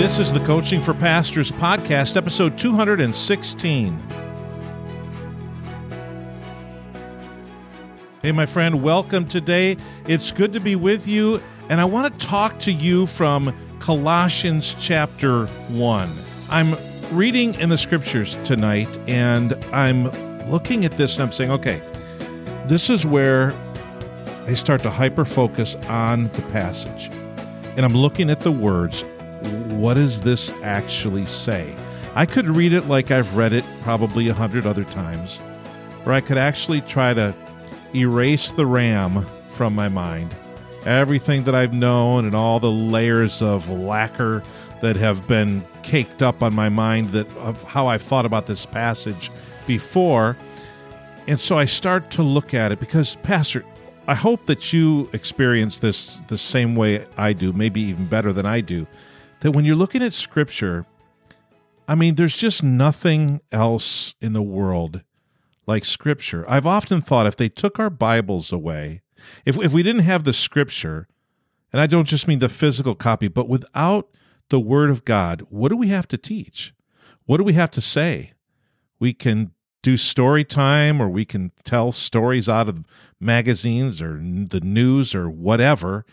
This is the Coaching for Pastors podcast, episode 216. Hey, my friend, welcome today. It's good to be with you, and I want to talk to you from Colossians chapter 1. I'm reading in the scriptures tonight, and I'm looking at this and I'm saying, okay, this is where I start to hyper focus on the passage. And I'm looking at the words what does this actually say? I could read it like I've read it probably a hundred other times, or I could actually try to erase the RAM from my mind. Everything that I've known and all the layers of lacquer that have been caked up on my mind that of how I've thought about this passage before. And so I start to look at it because, Pastor, I hope that you experience this the same way I do, maybe even better than I do that when you're looking at scripture, I mean, there's just nothing else in the world like scripture. I've often thought if they took our Bibles away, if, if we didn't have the scripture, and I don't just mean the physical copy, but without the word of God, what do we have to teach? What do we have to say? We can do story time or we can tell stories out of magazines or the news or whatever.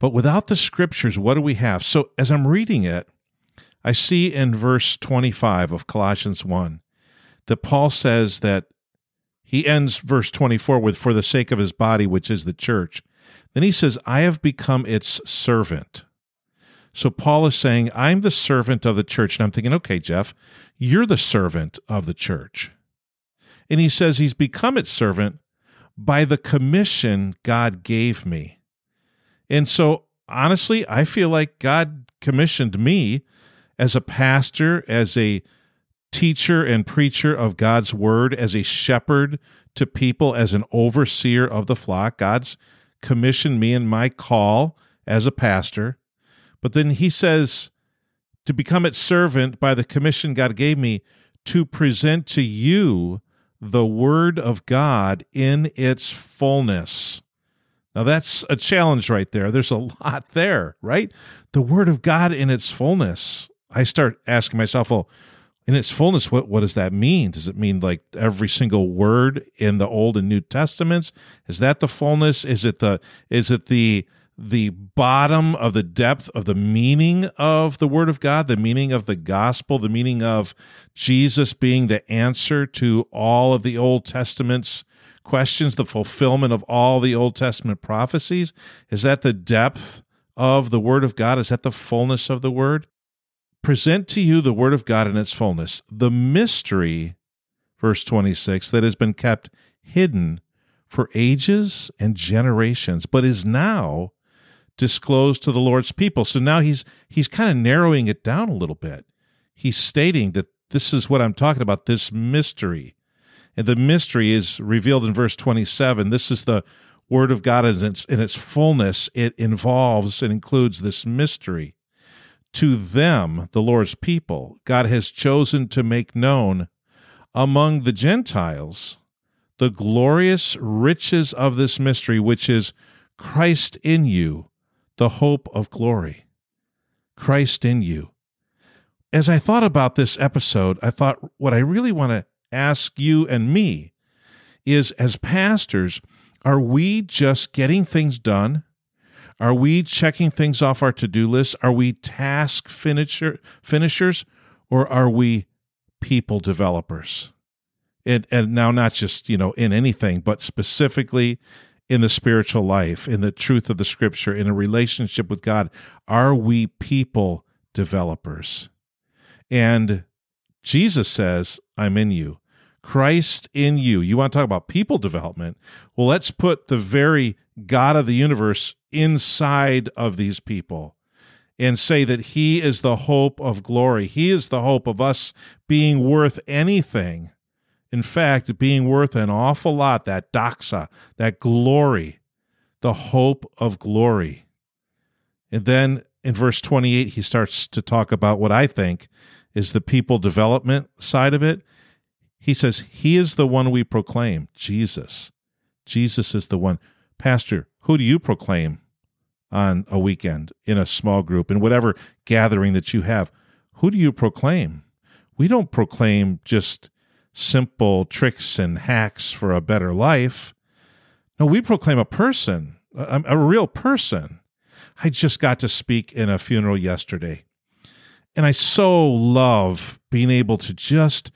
But without the scriptures, what do we have? So as I'm reading it, I see in verse 25 of Colossians 1 that Paul says that he ends verse 24 with, for the sake of his body, which is the church. Then he says, I have become its servant. So Paul is saying, I'm the servant of the church. And I'm thinking, okay, Jeff, you're the servant of the church. And he says he's become its servant by the commission God gave me. And so, honestly, I feel like God commissioned me as a pastor, as a teacher and preacher of God's word, as a shepherd to people, as an overseer of the flock. God's commissioned me in my call as a pastor. But then he says to become its servant by the commission God gave me to present to you the word of God in its fullness. Now that's a challenge right there. There's a lot there, right? The word of God in its fullness. I start asking myself, well, in its fullness, what, what does that mean? Does it mean like every single word in the Old and New Testaments? Is that the fullness? Is it the is it the the bottom of the depth of the meaning of the Word of God, the meaning of the gospel, the meaning of Jesus being the answer to all of the Old Testament's questions the fulfillment of all the Old Testament prophecies? Is that the depth of the Word of God? Is that the fullness of the Word? Present to you the Word of God in its fullness, the mystery, verse 26, that has been kept hidden for ages and generations, but is now disclosed to the Lord's people. So now he's he's kind of narrowing it down a little bit. He's stating that this is what I'm talking about, this mystery. And the mystery is revealed in verse 27. This is the word of God in its, in its fullness. It involves and includes this mystery. To them, the Lord's people, God has chosen to make known among the Gentiles the glorious riches of this mystery, which is Christ in you, the hope of glory. Christ in you. As I thought about this episode, I thought what I really want to ask you and me is as pastors, are we just getting things done? Are we checking things off our to do list? Are we task finisher, finishers or are we people developers? And, and now, not just, you know, in anything, but specifically in the spiritual life, in the truth of the scripture, in a relationship with God. Are we people developers? And Jesus says, I'm in you. Christ in you. You want to talk about people development? Well, let's put the very God of the universe inside of these people and say that He is the hope of glory. He is the hope of us being worth anything. In fact, being worth an awful lot, that doxa, that glory, the hope of glory. And then in verse 28, he starts to talk about what I think is the people development side of it. He says, He is the one we proclaim, Jesus. Jesus is the one. Pastor, who do you proclaim on a weekend in a small group, in whatever gathering that you have, who do you proclaim? We don't proclaim just simple tricks and hacks for a better life. No, we proclaim a person, a, a real person. I just got to speak in a funeral yesterday. And I so love being able to just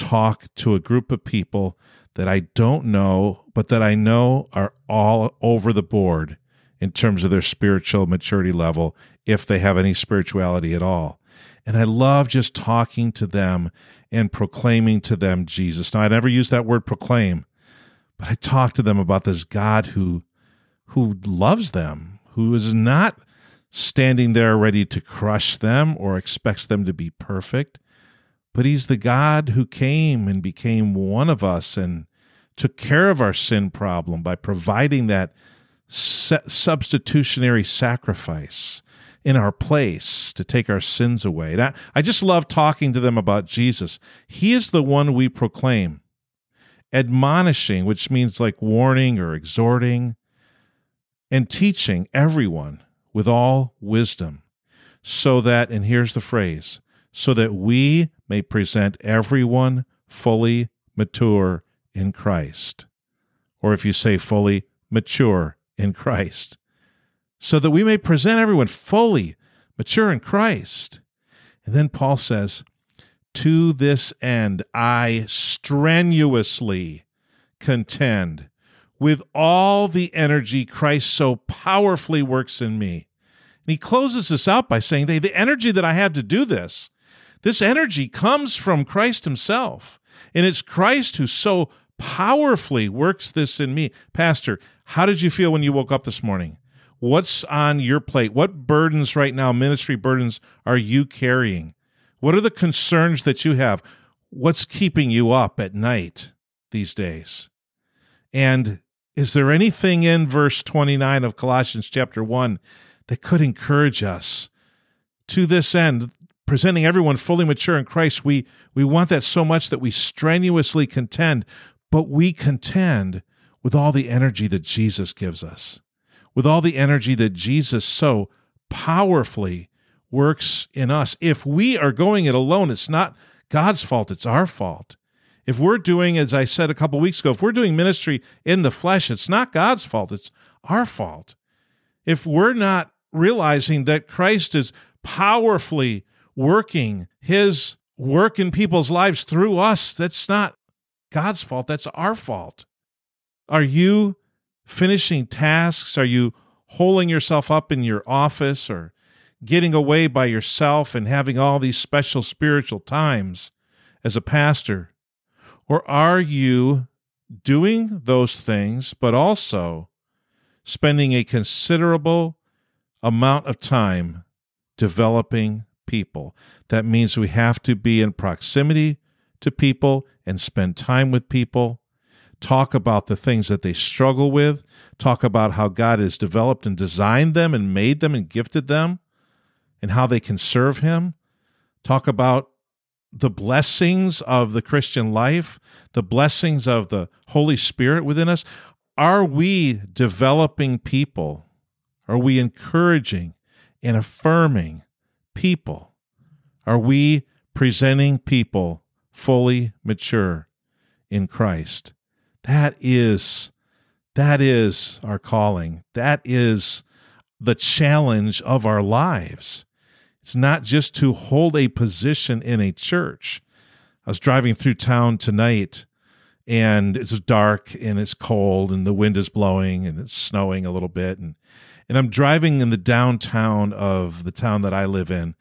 talk to a group of people that I don't know, but that I know are all over the board in terms of their spiritual maturity level, if they have any spirituality at all. And I love just talking to them and proclaiming to them Jesus. Now, I never use that word proclaim, but I talk to them about this God who, who loves them, who is not standing there ready to crush them or expects them to be perfect, but he's the God who came and became one of us and took care of our sin problem by providing that substitutionary sacrifice in our place to take our sins away. And I, I just love talking to them about Jesus. He is the one we proclaim. Admonishing, which means like warning or exhorting, and teaching everyone with all wisdom, so that, and here's the phrase, so that we may present everyone fully mature in Christ. Or if you say fully mature in Christ so that we may present everyone fully mature in Christ. And then Paul says, To this end I strenuously contend with all the energy Christ so powerfully works in me. And he closes this out by saying, The energy that I have to do this, this energy comes from Christ himself. And it's Christ who so powerfully works this in me. Pastor, how did you feel when you woke up this morning? What's on your plate? What burdens right now, ministry burdens, are you carrying? What are the concerns that you have? What's keeping you up at night these days? And is there anything in verse 29 of Colossians chapter 1 that could encourage us to this end? Presenting everyone fully mature in Christ, we, we want that so much that we strenuously contend, but we contend with all the energy that Jesus gives us with all the energy that Jesus so powerfully works in us. If we are going it alone, it's not God's fault, it's our fault. If we're doing, as I said a couple weeks ago, if we're doing ministry in the flesh, it's not God's fault, it's our fault. If we're not realizing that Christ is powerfully working his work in people's lives through us, that's not God's fault, that's our fault. Are you finishing tasks? Are you holding yourself up in your office or getting away by yourself and having all these special spiritual times as a pastor? Or are you doing those things, but also spending a considerable amount of time developing people? That means we have to be in proximity to people and spend time with people talk about the things that they struggle with, talk about how God has developed and designed them and made them and gifted them, and how they can serve Him, talk about the blessings of the Christian life, the blessings of the Holy Spirit within us. Are we developing people? Are we encouraging and affirming people? Are we presenting people fully mature in Christ? That is that is our calling. That is the challenge of our lives. It's not just to hold a position in a church. I was driving through town tonight and it's dark and it's cold and the wind is blowing and it's snowing a little bit and and I'm driving in the downtown of the town that I live in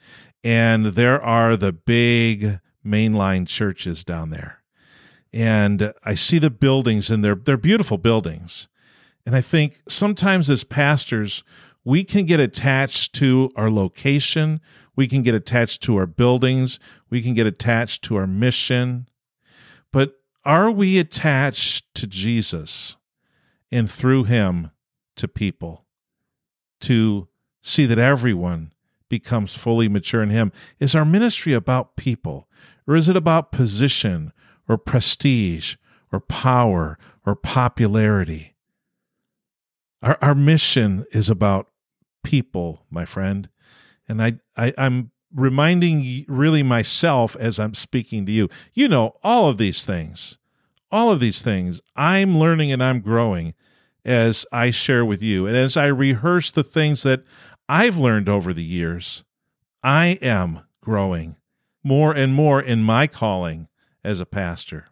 and there are the big mainline churches down there and I see the buildings and they're they're beautiful buildings. And I think sometimes as pastors, we can get attached to our location, we can get attached to our buildings, we can get attached to our mission. But are we attached to Jesus and through him to people to see that everyone becomes fully mature in him? Is our ministry about people or is it about position or prestige or power or popularity. Our, our mission is about people, my friend. And I, I I'm reminding really myself as I'm speaking to you. You know, all of these things, all of these things, I'm learning and I'm growing as I share with you. And as I rehearse the things that I've learned over the years, I am growing more and more in my calling as a pastor.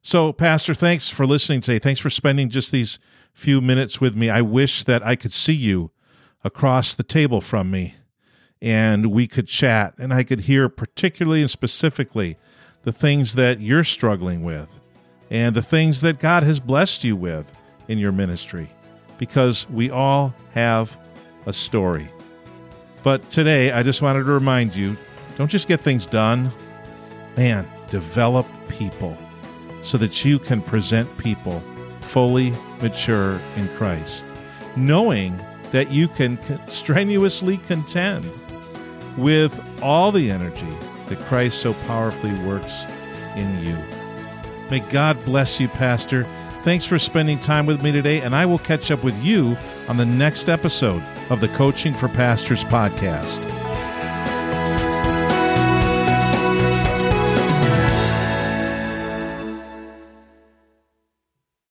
So, Pastor, thanks for listening today. Thanks for spending just these few minutes with me. I wish that I could see you across the table from me and we could chat and I could hear particularly and specifically the things that you're struggling with and the things that God has blessed you with in your ministry because we all have a story. But today, I just wanted to remind you don't just get things done, man, develop people so that you can present people fully mature in Christ, knowing that you can strenuously contend with all the energy that Christ so powerfully works in you. May God bless you, Pastor. Thanks for spending time with me today, and I will catch up with you on the next episode of the Coaching for Pastors podcast.